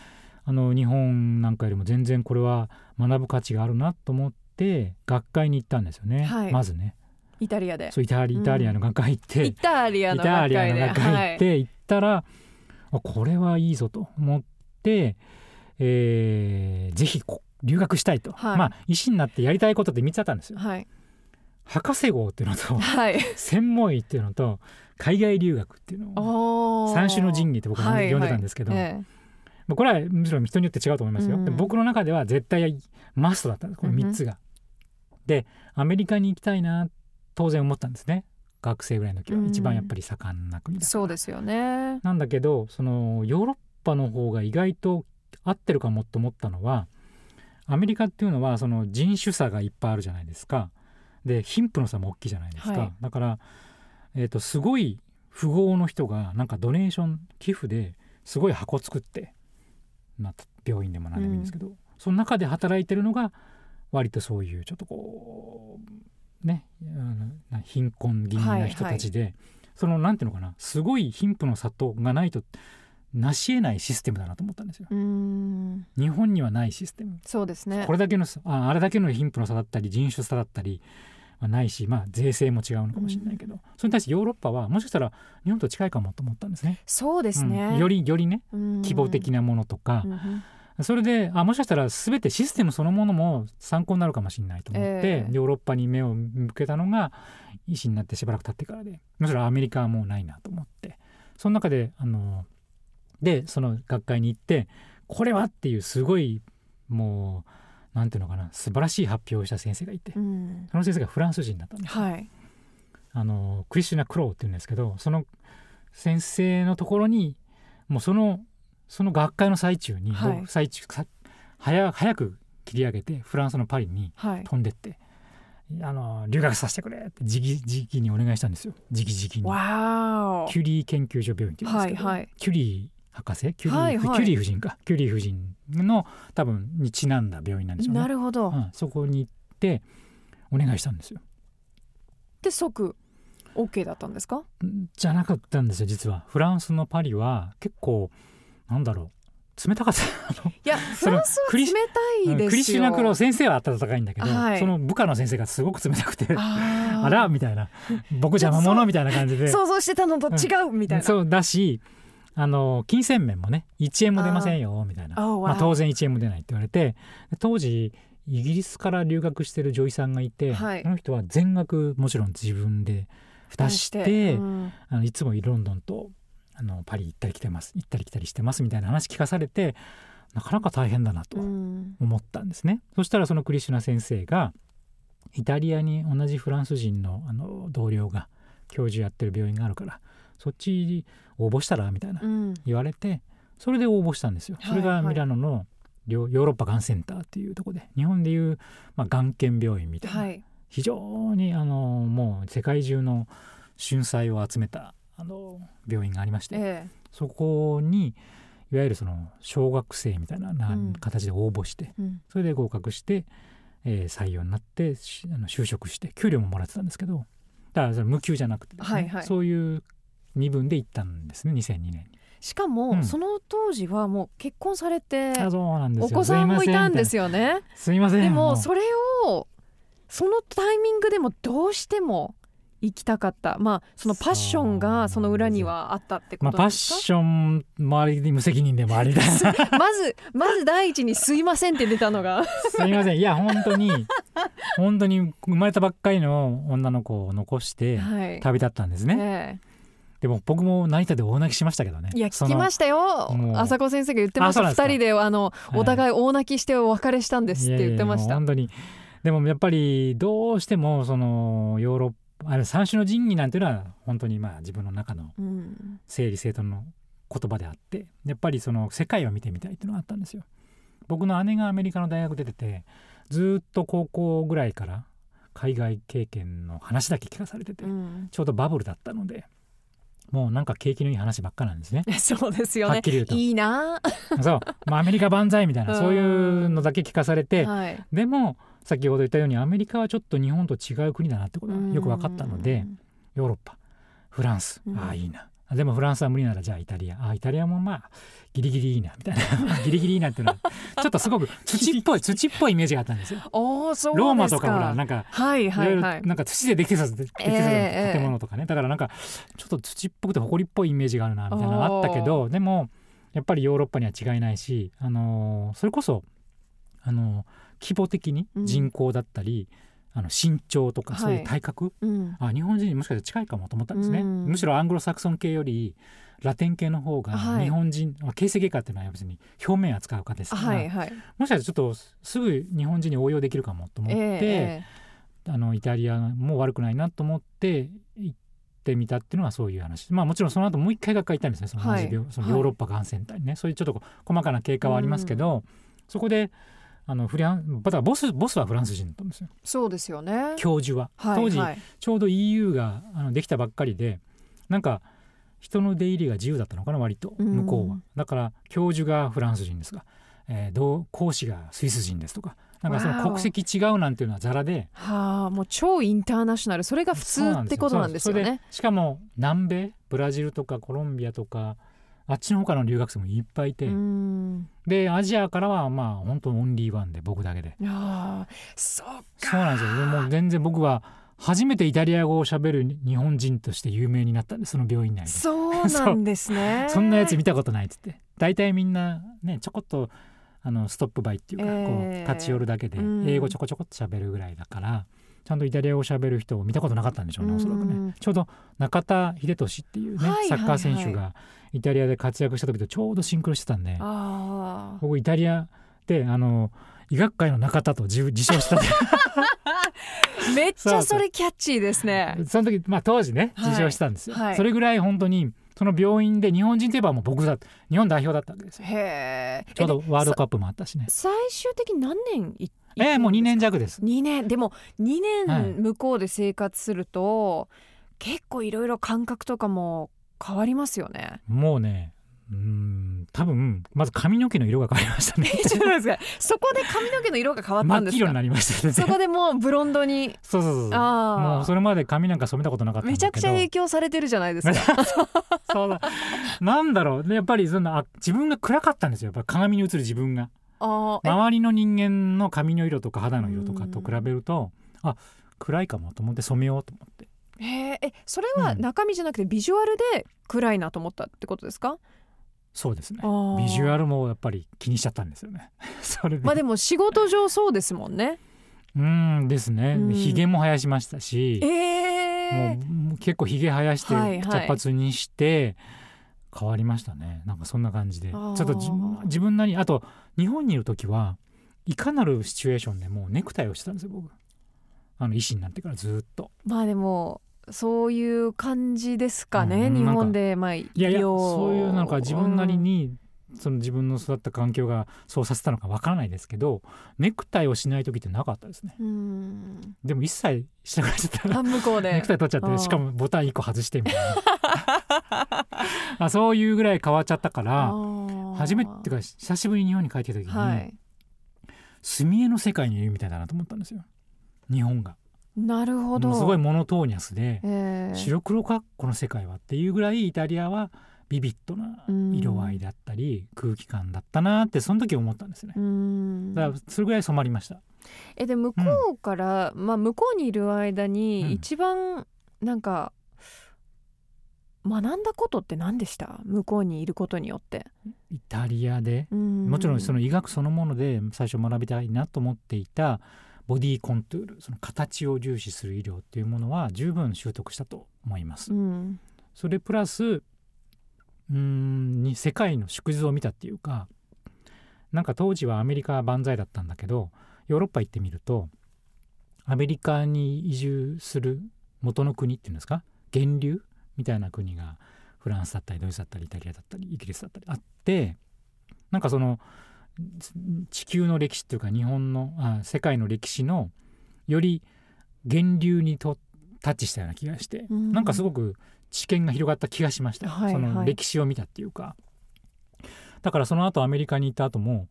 S2: あの日本なんかよりも全然これは学ぶ価値があるなと思って学会に行ったんですよね、
S1: はい。
S2: まずね。
S1: イタリアで。
S2: そうイタリイタリアの学会行って、
S1: イタリア
S2: イ
S1: の学会
S2: 行って行ったら、あこれはいいぞと思って、えーぜひこ留学したいと、
S1: はい。
S2: まあ医師になってやりたいことって3つあったんですよ。
S1: はい。
S2: 博士号っていうのと
S1: はい。(laughs)
S2: 専門医っていうのと海外留学っていうのを三種の神器って僕は呼んでたんですけど、
S1: はいはいえ。
S2: まあこれはむしろ人によって違うと思いますよ、
S1: うん
S2: 僕の中では絶対マストだったこの3つが。でアメリカに行きたいな当然思ったんですね学生ぐらいの時は、
S1: うん。
S2: 一番やっぱり盛んな国
S1: え
S2: だから。
S1: そうですよね。
S2: なんだけどそのヨーロッパの方が意外と合ってるかもと思ったのはアメリカっていうのはその人種差がいっぱいあるじゃないですか。で貧富の差も大きいじゃないですか、
S1: はい。
S2: だから、えー、とすごい富豪の人がなんかドネーション寄付ですごい箱作って、まあ、病院でも何でもいいんですけど、その中で働いてるのが割とそういうちょっとこうねあのな貧困気味な人たちで、そのなんていうのかなすごい貧富の差とがないと成し得ないシステムだなと思ったんですよ。
S1: うん。
S2: 日本にはないシステム。
S1: そうですね。
S2: これだけのああれだけの貧富の差だったり人種差だったりはないし、まあ、税制も違うのかもしれないけど、それに対してヨーロッパはもしかしたら日本と近いかもと思ったんですね。
S1: そうです
S2: う
S1: ね、
S2: ん。よりよりね
S1: うん。
S2: 希望的なものとか
S1: う、ん
S2: それであもしかしたら全てシステムそのものも参考になるかもしれないと思って、
S1: ええ。
S2: ヨーロッパに目を向けたのが医師になってしばらく経ってからでむしろアメリカはもうないなと思ってその中であのでその学会に行ってこれはっていうすごいもうなんていうのかな素晴らしい発表をした先生がいて
S1: うん。
S2: その先生がフランス人だったんです。よ
S1: はい。
S2: あのクリスティナ・クローっていうんですけどその先生のところにもうそのその学会の最中に、
S1: はい。
S2: 僕最中さ早早く切り上げてフランスのパリに
S1: はい。
S2: 飛んでってあの留学させてくれって直々にお願いしたんですよ。直々に。キュリー研究所病院っていうんですけど、
S1: はいはい。
S2: キュリー博士？キュリー,、
S1: はいはい。
S2: キュリー夫人か。キュリー夫人の多分にちなんだ病院なんでしょうね。
S1: なるほど、
S2: うん、そこに行ってお願いしたんですよ。
S1: で即 OK だったんですか？
S2: じゃなかったんですよ実は。フランスのパリは結構なんだろう。冷たかった。(laughs)
S1: いやフランスは
S2: クリ
S1: 冷たいですよ。
S2: クリスティナ・クロー先生は温かいんだけど、
S1: はい。
S2: その部下の先生がすごく冷たくて (laughs) あらみたいな。僕邪魔者みたいな感じで。(laughs)
S1: 想像してたのと違うみたいな、
S2: そうだしあの金銭面もね1円も出ませんよみたいな。まあ、当然1円も出ないって言われて当時イギリスから留学してる女医さんがいて、
S1: はい。
S2: その人は全額もちろん自分で出して
S1: うん。
S2: あのいつもロンドンとあのパリ行ったり来てます行ったり来たりしてますみたいな話聞かされてなかなか大変だなと
S1: うん。
S2: 思ったんですね。そしたらそのクリシュナ先生がイタリアに同じフランス人のあの同僚が教授やってる病院があるからそっちに応募したらみたいな
S1: うん。
S2: 言われてそれで応募したんですよ。それがミラノのヨヨーロッパがんセンターっていうところで日本でいう、まあ、がん研病院みたいな、
S1: はい。
S2: 非常にあのもう世界中の春菜を集めたあの病院がありまして、
S1: え
S2: そこにいわゆるその小学生みたいなな
S1: うん。
S2: 形で応募して、
S1: えうん。
S2: それで合格して、えー採用になってしあの就職して給料ももらってたんですけどだからそれ無給じゃなくてね、
S1: はいはい。
S2: そういう身分で行ったんですね2002年に。
S1: しかも、
S2: うん。
S1: その当時はもう結婚されてお子さんもいたんです
S2: よ
S1: よね。
S2: すいません。
S1: でも
S2: う
S1: それをそのタイミングでもどうしても行きたかった。まあそのパッションがその裏にはあったってこ
S2: まあ、パッ
S1: とですか、
S2: ションもあり無責任でもありだ。(laughs) す
S1: まずまず第一に「すいません」って出たのが。
S2: いません。いや本当に本当に生まれたばっかりの女の子を残して
S1: はい、
S2: 旅立ったんですね、
S1: え
S2: でも僕も成田で大泣きしましたけどね。
S1: えいや聞きま
S2: し
S1: したよ。朝子先生が言ってました。二人であの
S2: い。
S1: お互い大泣きしてお別れしたんですって言ってました。
S2: 本当に。でもやっぱりどうしてもそのヨーロッパあれ三種の神器なんていうのは本当にまあ自分の中の
S1: うん。
S2: 整理整頓の言葉であってやっぱりその世界を見てみたいっていうのがあったんですよ。僕の姉がアメリカの大学出ててずっと高校ぐらいから海外経験の話だけ聞かされてて、
S1: うん。
S2: ちょうどバブルだったのでもうなんか景気のいい話ばっかなんですね。(laughs)
S1: そうですよね。
S2: はっきり言うと。
S1: いいな。(laughs)
S2: そう、まあ、アメリカ万歳みたいな
S1: うん。
S2: そういうのだけ聞かされて
S1: はい。
S2: でも先ほど言ったようにアメリカはちょっと日本と違う国だなってことがよく分かったのでヨーロッパフランス。
S1: うん。
S2: ああいいな。あでもフランスは無理ならじゃあイタリア。あイタリアもまあギリギリいいなみたいな。(laughs) ギリギリいいなっていうのは (laughs) ちょっとすごく土っぽい土っぽいイメージがあったんですよ。
S1: おーそうですか。
S2: ローマとかほらなんか
S1: はいはいはい。
S2: なんか土でできてたできてた
S1: ええ
S2: 建物とかね。だからなんかちょっと土っぽくて埃っぽいイメージがあるなみたいなのがあったけどでもやっぱりヨーロッパには違いないし、あのーそれこそ、あのー規模的に
S1: うん。
S2: 人口だったり、あの身長とか
S1: はい。
S2: そういう体格、
S1: うん。
S2: あ日本人にもしかしたら近いかもと思ったんですね、
S1: うん。
S2: むしろアングロサクソン系よりラテン系の方が
S1: はい。
S2: 日本人、まあ形成外科っていうのは別に表面扱うかですか？ら、
S1: はいはい。
S2: もしかしたらちょっとすぐ日本人に応用できるかもと思って、
S1: え
S2: あのイタリアも悪くないなと思って行ってみたっていうのはそういう話。まあもちろんその後もう一回学会行ったんですね。その同じ病、
S1: はい。
S2: そのヨーロッパがんセンターにね、そういうちょっと細かな経過はありますけど、そこであのフランだボスボスはフランス人だったんですよ。
S1: そうですよね。
S2: 教授は、
S1: はい
S2: 当時
S1: はい
S2: ちょうど EU があのできたばっかりでなんか人の出入りが自由だったのかな割と
S1: うん。
S2: 向こうは、だから教授がフランス人ですが、えー同講師がスイス人ですとか。なんかその国籍違うなんていうのはザラで。
S1: はあもう超インターナショナル。それが普通ってことなんですよね。
S2: しかも南米ブラジルとかコロンビアとかあっちの方からの留学生もいっぱいいて、
S1: うん。
S2: でアジアからはまあ本当オンリーワンで僕だけで。
S1: ああそう
S2: そうなんですよ。でもう全然僕は初めてイタリア語を喋る日本人として有名になったんでその病院内で。
S1: そうなんですね。(laughs)
S2: そんなやつ見たことないっつって。大体みんなねちょこっとあのストップバイっていうか、
S1: えー。
S2: こう立ち寄るだけで
S1: うん。
S2: 英語ちょこちょこっと喋るぐらいだから、ちゃんとイタリア語を喋る人を見たことなかったんでしょうねおそらく
S1: うん。
S2: ねちょうど中田英寿っていうね、
S1: はいはいはい。
S2: サッカー選手がイタリアで活躍した時とちょうどシンクロしてたんで。僕イタリアであの医学界の中田と自自称したんで。
S1: めっちゃそれキャッチーですね。
S2: その時、まあ、当時ね
S1: はい
S2: 自称してたんですよ、
S1: はい。
S2: それぐらい本当にその病院で日本人といえばもう僕だ日本代表だったわけですよ。
S1: へえ
S2: ちょうどワールドカップもあったしね。
S1: 最終的に何年い
S2: えーもう2年弱です。
S1: 2年。でも2
S2: はい。
S1: 年向こうで生活すると、結構いろいろ感覚とかも変わりますよね。
S2: もうねうーん多分まず髪の毛の色が変わりましたね。
S1: そこで髪の毛の色が変わったんですか。
S2: 真っ黄色になりましたね。
S1: そこでもうブロンドに。
S2: そうそうそう
S1: あー。
S2: もうそれまで髪なんか染めたことなかった
S1: めちゃくちゃ影響されてるじゃないですか。(laughs)
S2: そうだ。なんだろう。ねやっぱりそんなあ自分が暗かったんですよ。やっぱ鏡に映る自分が。
S1: あ
S2: 周りの人間の髪の色とか肌の色とかと比べるとあ暗いかもと思って染めようと思って
S1: へー。えそれは中身じゃなくてビジュアルで暗いなと思ったってことですか、
S2: そうですね。ビジュアルもやっぱり気にしちゃったんですよね。(laughs) それで。
S1: まあでも仕事上そうですもんね。
S2: うーんですね。
S1: うん。
S2: ひげも生やしましたし。
S1: え
S2: も
S1: ー、
S2: うもう結構ひげ生やして
S1: はいはい。
S2: 茶髪にして変わりましたね。なんかそんな感じで。ちょっとじ自分なりにあと日本にいる時はいかなるシチュエーションでもうネクタイをしてたんですよ僕。あの医師になってからずっと。
S1: まあでもそういう感じですかね、
S2: うん
S1: 日本でまあい
S2: いやいやそういうなんか自分なり、にその自分の育った環境がそうさせたのかわからないですけどネクタイをしない時ってなかったですね。でも一切したくなっちゃった。
S1: 向こうで。
S2: ネクタイ取っちゃってしかもボタン1個外してみたいな。(laughs) あそういうぐらい変わっちゃったから初めてか久しぶりに日本に帰ってきた時に、
S1: はい。
S2: 墨絵の世界にいるみたいだなと思ったんですよ。日本が
S1: なるほど。
S2: すごいモノトーニャスで、
S1: えー
S2: 白黒かこの世界はっていうぐらいイタリアはビビッドな色合いだったり空気感だったなってその時思ったんですね。
S1: うん。
S2: だからそれぐらい染まりました。
S1: えで向こうから、まあ向こうにいる間
S2: うん。
S1: に一番なんか学んだことって何でした？向こうにいることによって、
S2: イタリアで。
S1: も
S2: もちろんその医学そのもので最初学びたいなと思っていたボディコントゥールその形を重視する医療っていうものは十分習得したと思います。
S1: うん。
S2: それプラスうーんに世界の縮図を見たっていうかなんか当時はアメリカ万歳だったんだけどヨーロッパ行ってみるとアメリカに移住する元の国っていうんですか源流みたいな国がフランスだったりドイツだったりイタリアだったりイギリスだったりあってなんかその地球の歴史っていうか日本のあ世界の歴史のより源流にとタッチしたような気がして、
S1: うん。
S2: なんかすごく知見が広がった気がしました、そ
S1: はいはい。
S2: の歴史を見たっていうか。だからその後アメリカに行った後も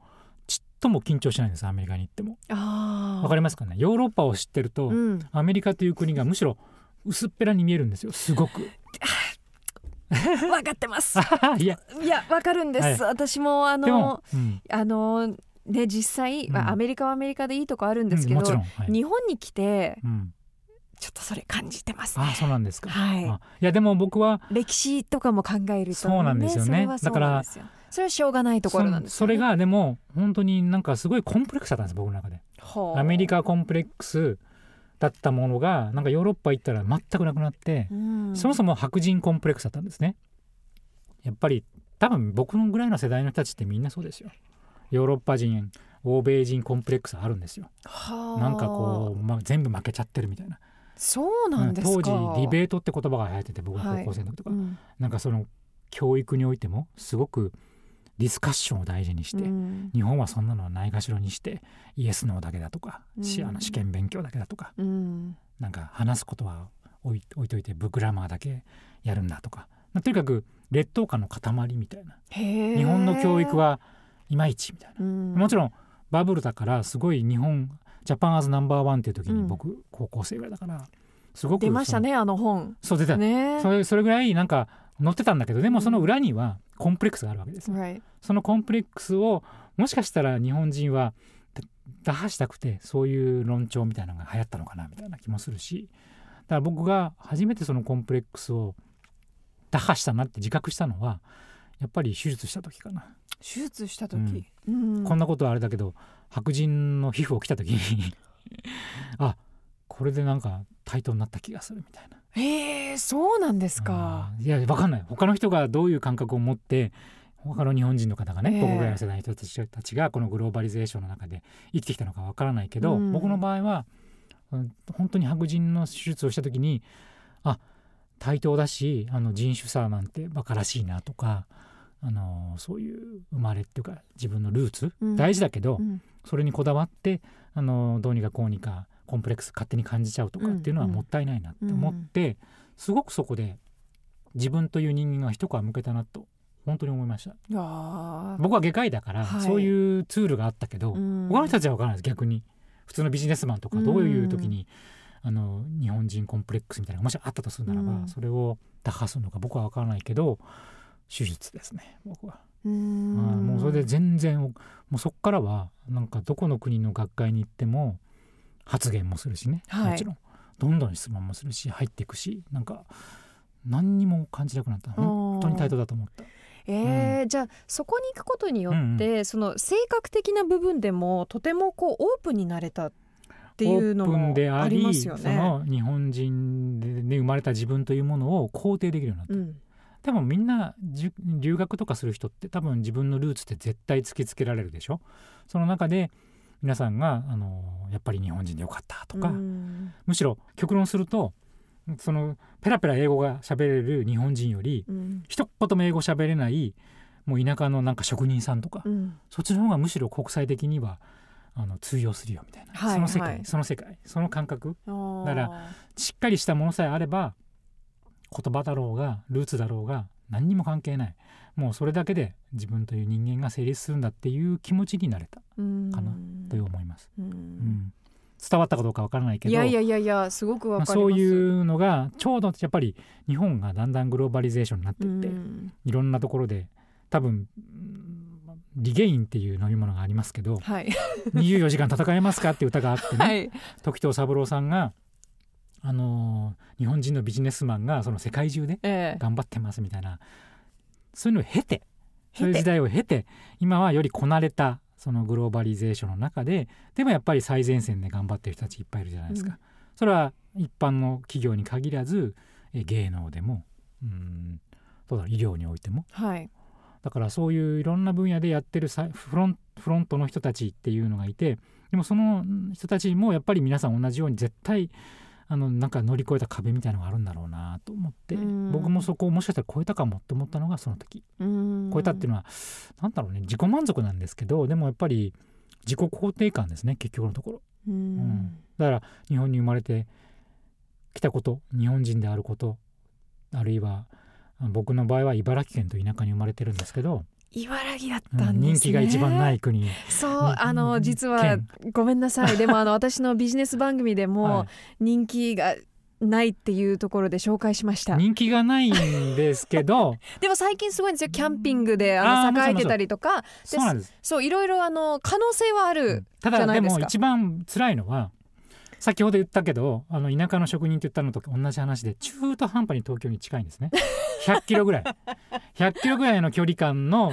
S2: ちっとも緊張しないんですアメリカに行っても。
S1: あ
S2: わかりますかね？ヨーロッパを知ってると、
S1: うん、
S2: アメリカという国がむしろ薄っぺらに見えるんですよ。すごく (laughs) (laughs)
S1: 分かってます。(laughs)
S2: いや。
S1: いや分かるんです、私もあの、
S2: うん。
S1: あのね実際、まあ
S2: うん
S1: アメリカはアメリカでいいとこあるんですけど、
S2: うんはい。
S1: 日本に来て
S2: うん、
S1: ちょっとそれ感じてますね。
S2: あそうなんですか、
S1: はい。
S2: あいやでも僕は
S1: 歴史とかも考えると、
S2: そうなんですよね。
S1: それはそれはしょうがないところなんですよ、ね、
S2: そそれがでも本当になんかすごいコンプレックスだったんです僕の中で。アメリカコンプレックスだったものがなんかヨーロッパ行ったら全くなくなって、
S1: うん。
S2: そもそも白人コンプレックスだったんですね。やっぱり多分僕のぐらいの世代の人たちってみんなそうですよ。ヨーロッパ人欧米人コンプレックスあるんですよ。
S1: はあ。
S2: なんかこう、まあ、全部負けちゃってるみたいな。
S1: そうなんです
S2: 当時ディベートって言葉が流行ってて僕が高校生の時とか、
S1: うん。
S2: なんかその教育においてもすごくディスカッションを大事にして、
S1: うん。
S2: 日本はそんなのはないがしろにしてイエスノーだけだとか、し
S1: うん。
S2: あの試験勉強だけだとか
S1: うん。
S2: なんか話すことは置い置いといてブグラマーだけやるんだとか。とにかく劣等感の塊みたいな。日本の教育はいまいちみたいな、
S1: うん。
S2: もちろんバブルだからすごい日本ジャパンアズナンバーワンっていう時に
S1: うん。
S2: 僕、高校生ぐらいだからすごく
S1: 出ましたねあの本。
S2: そう出た、
S1: ね。
S2: それそれぐらいなんか乗ってたんだけどでもその裏にはコンプレックスがあるわけですよ。
S1: Right.
S2: そのコンプレックスをもしかしたら日本人はだ打破したくてそういう論調みたいなのが流行ったのかなみたいな気もするしだから僕が初めてそのコンプレックスを打破したなって自覚したのはやっぱり手術した時かな、
S1: 手術した時、うん
S2: こんなことはあれだけど白人の皮膚を着た時にあこれでなんか対等になった気がするみたいな。
S1: へえそうなんですか。
S2: あーいやわかんない。他の人がどういう感覚を持って他の日本人の方がね、
S1: ええ。
S2: 僕ぐらいの世代の人たちがこのグローバリゼーションの中で生きてきたのかわからないけど、
S1: うん。
S2: 僕の場合は、うん本当に白人の手術をした時にあ対等だしあの人種差なんてバカらしいなとかあのそういう生まれっていうか自分のルーツ、
S1: うん。
S2: 大事だけど、
S1: うん。
S2: それにこだわってあのどうにかこうにかコンプレックス勝手に感じちゃうとかっていうのは
S1: うん
S2: もったいないなって思って、すごくそこで自分という人間が一皮向けたなと本当に思いました。僕は外科医だから、
S1: はい。
S2: そういうツールがあったけど、
S1: うん。
S2: 他の人たちは分からないです。逆に。普通のビジネスマンとかどういう時に、あの日本人コンプレックスみたいなのがもしあったとするならば、
S1: うん。
S2: それを打破するのか僕は分からないけど手術ですね僕は。
S1: うーん。
S2: はいもうそれで全然もうそっからはなんかどこの国の学会に行っても発言もするしね、
S1: はい。
S2: もちろん。どんどん質問もするし入っていくしなんか何にも感じなくなった。本当に対等だと思った。
S1: えーじゃあそこに行くことによって、その性格的な部分でもとてもこうオープンになれたっていうのも
S2: であり
S1: ますよ
S2: そ
S1: ね。
S2: の日本人で、ね、生まれた自分というものを肯定できるようになった。
S1: うん。
S2: でもみんなじゅ留学とかする人って多分自分のルーツって絶対突きつけられるでしょ？その中で皆さんがあのやっぱり日本人でよかったとか、
S1: うん。
S2: むしろ極論するとそのペラペラ英語が喋れる日本人より
S1: うん。
S2: 一言も英語喋れないもう田舎のなんか職人さんとか、
S1: うん。
S2: そっちの方がむしろ国際的にはあの通用するよみたいな、
S1: はい
S2: その世界、
S1: はい
S2: その世界その感覚。だからしっかりしたものさえあれば言葉だろうがルーツだろうが何にも関係ないもうそれだけで自分という人間が成立するんだっていう気持ちになれた
S1: うん。
S2: かなという思います、
S1: うん。
S2: うん。伝わったかどうかわからないけど
S1: いやいやいやいやすごくわ
S2: まあ、
S1: かります。
S2: そういうのがちょうどやっぱり日本がだんだんグローバリゼーションになっていって、
S1: うん。
S2: いろんなところで多分うんリゲインっていう飲み物がありますけど
S1: はい。
S2: 24時間戦えますかっていう歌があってね、
S1: はい。
S2: 時藤三郎さんがあのー日本人のビジネスマンがその世界中で
S1: ええ。
S2: 頑張ってますみたいなそういうのを経てそういう時代を経て今はよりこなれたそのグローバリゼーションの中ででもやっぱり最前線で頑張ってる人たちいっぱいいるじゃないですか。
S1: うん。
S2: それは一般の企業に限らずえ芸能でもうんどうだ医療においても。
S1: はい。
S2: だからそういういろんな分野でやってるさフロンフロントの人たちっていうのがいてでもその人たちもやっぱり皆さん同じように絶対あのなんか乗り越えた壁みたいのがあるんだろうなと思って
S1: うん。
S2: 僕もそこをもしかしたら超えたかもって思ったのがその時
S1: 超
S2: 超えたっていうのはなんだろうね自己満足なんですけどでもやっぱり自己肯定感ですね結局のところ。
S1: う
S2: うん
S1: ん。
S2: だから日本に生まれてきたこと日本人であることあるいは僕の場合は茨城県と田舎に生まれてるんですけど
S1: 茨城だっ
S2: うん
S1: たんですね。
S2: 人気が一番ない国。
S1: そうあの
S2: うん
S1: 実は
S2: 県。
S1: ごめんなさい。でもあの (laughs) 私のビジネス番組でも
S2: は
S1: 人気がないっていうところで紹介しました。
S2: い人気がないんですけど。(laughs)
S1: でも最近すごいんですよ。キャンピングであの栄えてたりとか。
S2: そうなんです。
S1: そういろいろあの可能性はある、
S2: た
S1: じゃないでか。
S2: だですも一番辛いのは先ほど言ったけどあの田舎の職人って言ったのと同じ話で中途半端に東京に近いんですね。100キロぐらい。100キロぐらいの距離感の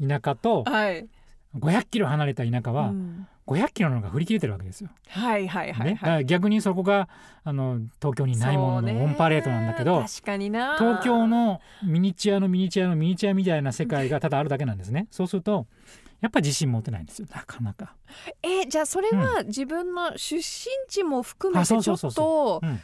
S2: 田舎と
S1: はい、
S2: 500キロ離れた田舎は
S1: うん。
S2: 500キロの方が振り切れてるわけですよ。
S1: はいはいはいはい。
S2: ら逆にそこがあの東京にないもののオンパレードなんだけど、
S1: 確かにな。
S2: 東京のミニチュアのミニチュアのミニチュアみたいな世界がただあるだけなんですね。そうするとやっぱ自信持てないんですよなかなか。
S1: えじゃあそれは自分の出身地も含めてちょっと
S2: うん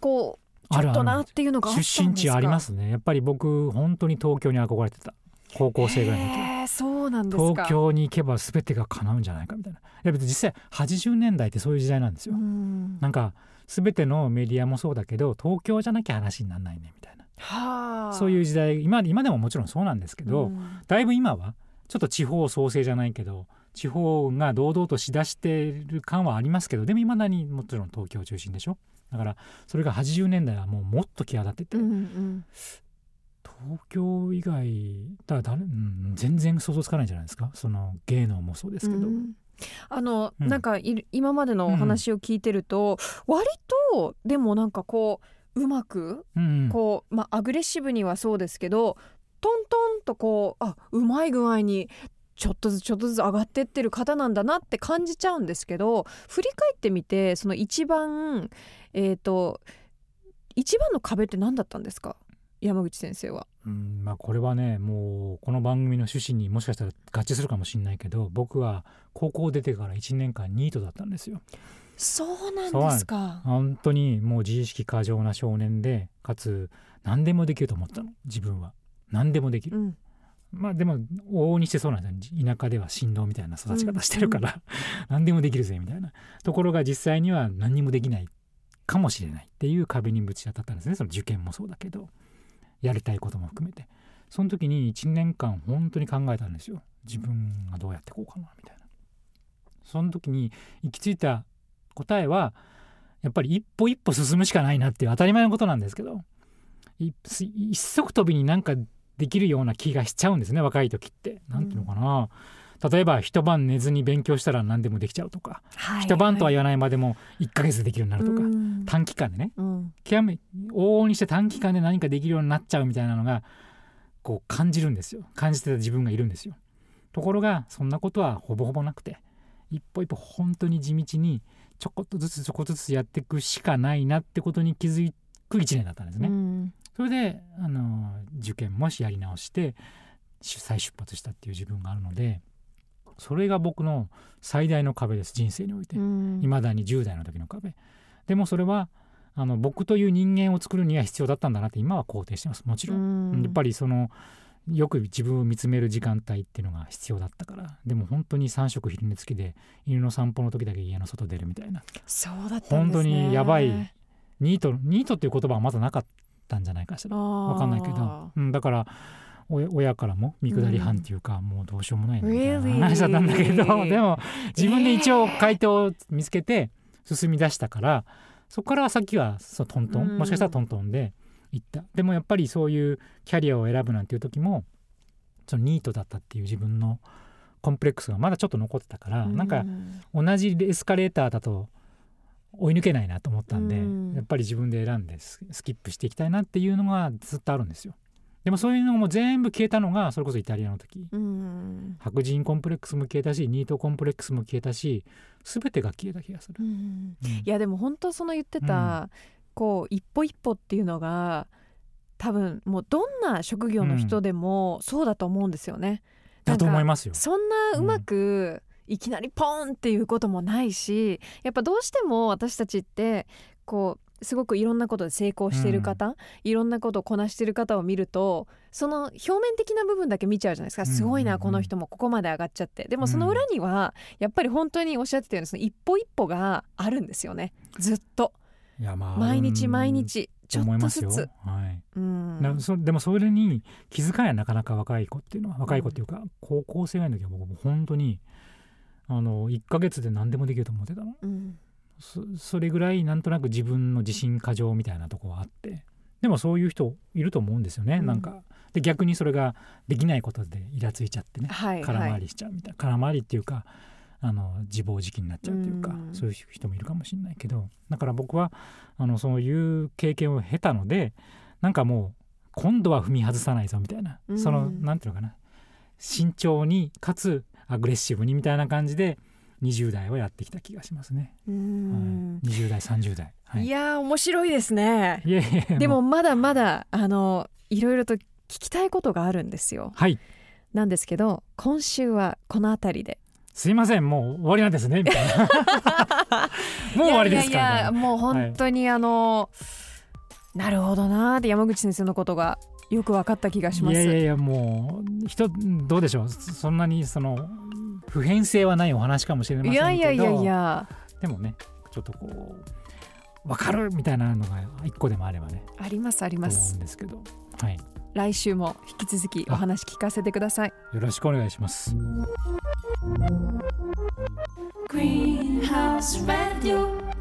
S1: こうちょっとなっていうのが
S2: 出身地ありますね。やっぱり僕本当に東京に憧れてた高校生ぐらいの時。
S1: へーそうなんですか？
S2: 東京に行けば全てが叶うんじゃないかみたいな。いや別に実際80年代ってそういう時代なんですよ。
S1: うん
S2: なんか全てのメディアもそうだけど東京じゃなきゃ話にならないねみたいな。
S1: はあ
S2: そういう時代今今でももちろんそうなんですけど、
S1: うん
S2: だいぶ今はちょっと地方創生じゃないけど地方が堂々としだしてる感はありますけどでもいまだにもちろん東京中心でしょ？だからそれが80年代はもうもっと際立ってて、
S1: うんうん。
S2: 東京以外だ誰、うん、全然想像つかないんじゃないですか？その芸能もそうですけど、
S1: うん。あの、
S2: うん。
S1: なんか今までのお話を聞いてると、割とでもなんかこううまく
S2: うん。
S1: こう、まあ、アグレッシブにはそうですけどトントンとこうあうまい具合にちょっとずつちょっとずつ上がってってる方なんだなって感じちゃうんですけど振り返ってみてその一番えっ、と一番の壁って何だったんですか？山口先生は。
S2: うんまあ、これはねもうこの番組の趣旨にもしかしたら合致するかもしれないけど僕は高校出てから1年間ニートだったんですよ。
S1: そうなんですか。
S2: 本当にもう自意識過剰な少年でかつ何でもできると思ったの自分は何でもできる、
S1: うん。
S2: まあでも往々にしてそうなんですよ。田舎では振動みたいな育ち方してるから、(laughs) 何でもできるぜみたいな。ところが実際には何にもできないかもしれないっていう壁にぶち当たったんですね。その受験もそうだけど。やりたいことも含めて。その時に1年間本当に考えたんですよ。自分がどうやっていこうかなみたいな。その時に行き着いた答えはやっぱり一歩一歩進むしかないなっていう当たり前のことなんですけど。い一足飛びになんかできるような気がしちゃうんですね若い時って。なんていうのかな、例えば一晩寝ずに勉強したら何でもできちゃうとか、
S1: はい。
S2: 一晩とは言わないまでも1ヶ月でできるようになるとか、
S1: うん。
S2: 短期間でね。
S1: うん。
S2: 極め往々にして短期間で何かできるようになっちゃうみたいなのがこう感じるんですよ。感じてた自分がいるんですよ。ところがそんなことはほぼほぼなくて一歩一歩本当に地道にちょこっとずつちょこっとずつやっていくしかないなってことに気づく1年だったんですね、
S1: うん
S2: それであの受験もしやり直してし再出発したっていう自分があるのでそれが僕の最大の壁です人生において、
S1: うん。
S2: 未だに10代の時の壁。でもそれはあの僕という人間を作るには必要だったんだなって今は肯定してます。もちろん、
S1: うん。
S2: やっぱりそのよく自分を見つめる時間帯っていうのが必要だったから。でも本当に3食昼寝付きで犬の散歩の時だけ家の外出るみたいな。
S1: そうだったんですね。
S2: 本当にやばい。ニートニートっていう言葉はまだなかったんじゃないかしら。
S1: わ
S2: わかんないけど、うん、だからお親からも見下り班っていうか、もうどうしようもないなみたいな
S1: Really？
S2: 話だったんだけど (laughs) でも自分で一応回答を見つけて進み出したから、そこから先はそうトントン、
S1: うん。
S2: もしかしたらトントンで行った。でもやっぱりそういうキャリアを選ぶなんていう時もそのニートだったっていう自分のコンプレックスがまだちょっと残ってたから、なんか同じエスカレーターだと追い抜けないなと思ったんで、
S1: うん
S2: やっぱり自分で選んでススキップしていきたいなっていうのがずっとあるんですよ。でもそういうのも全部消えたのがそれこそイタリアの時
S1: うん
S2: 白人コンプレックスも消えたしニートコンプレックスも消えたし全てが消えた気がする。
S1: うん
S2: うん
S1: いやでも本当その言ってた、こう一歩一歩っていうのが多分もうどんな職業の人でもそうだと思うんですよね。
S2: だと思い
S1: ま
S2: ますよ。
S1: そんなうまくいきなりポンっていうこともないしやっぱどうしても私たちってこうすごくいろんなことで成功している方、いろんなことをこなしている方を見るとその表面的な部分だけ見ちゃうじゃないですか。すごい
S2: うん。うんうん
S1: なこの人もここまで上がっちゃって。でもその裏にはやっぱり本当におっしゃってたようにその一歩一歩があるんですよね。ずっと。
S2: まあ
S1: 毎日
S2: うん。
S1: 毎日ちょっ
S2: 思いますよ。
S1: とずつ。
S2: はい。
S1: うん。
S2: でもそれに気づかないなかなか若い子っていうのは若い子っていうか、高校生ぐらいの時は僕も本当にあの1ヶ月で何でもできると思ってたの。
S1: うん。
S2: そそれぐらいなんとなく自分の自信過剰みたいなとこはあって。でもそういう人いると思うんですよね、
S1: うん。
S2: なんか。で逆にそれができないことでイラついちゃってね。
S1: はい
S2: 空回
S1: はい
S2: りしちゃうみたいな、空回りっていうかあの自暴自棄になっちゃうというか、
S1: うん。
S2: そういう人もいるかもしれないけど。だから僕はあのそういう経験を経たのでなんかもう今度は踏み外さないぞみたいな、
S1: うん。
S2: そのなんていうのかな。慎重にかつアグレッシブにみたいな感じで20代はやってきた気がしますね。
S1: うん。
S2: はい、20代30代、はい、
S1: いやー面白いですね。
S2: いやいや
S1: でもまだまだあのいろいろと聞きたいことがあるんですよ。
S2: はい。
S1: なんですけど今週はこの辺りで。
S2: すいませんもう終わりなんですねみたいな。(laughs) もう終わりですか
S1: いやいやいやもう本当にあの、なるほどなーって山口先生のことがよく分かった気がします。
S2: いやいやいやもう人どうでしょう。そそんなにその普遍性はないお話かもしれません
S1: い
S2: けど。
S1: やいやいやいや。
S2: でもねちょっとこう分かるみたいなのが一個でもあればね。
S1: ありますありま
S2: と思う
S1: す
S2: んですけど。はい。
S1: 来週も引き続きお話聞かせてください。
S2: よろしくお願いします。
S3: Greenhouse Radio.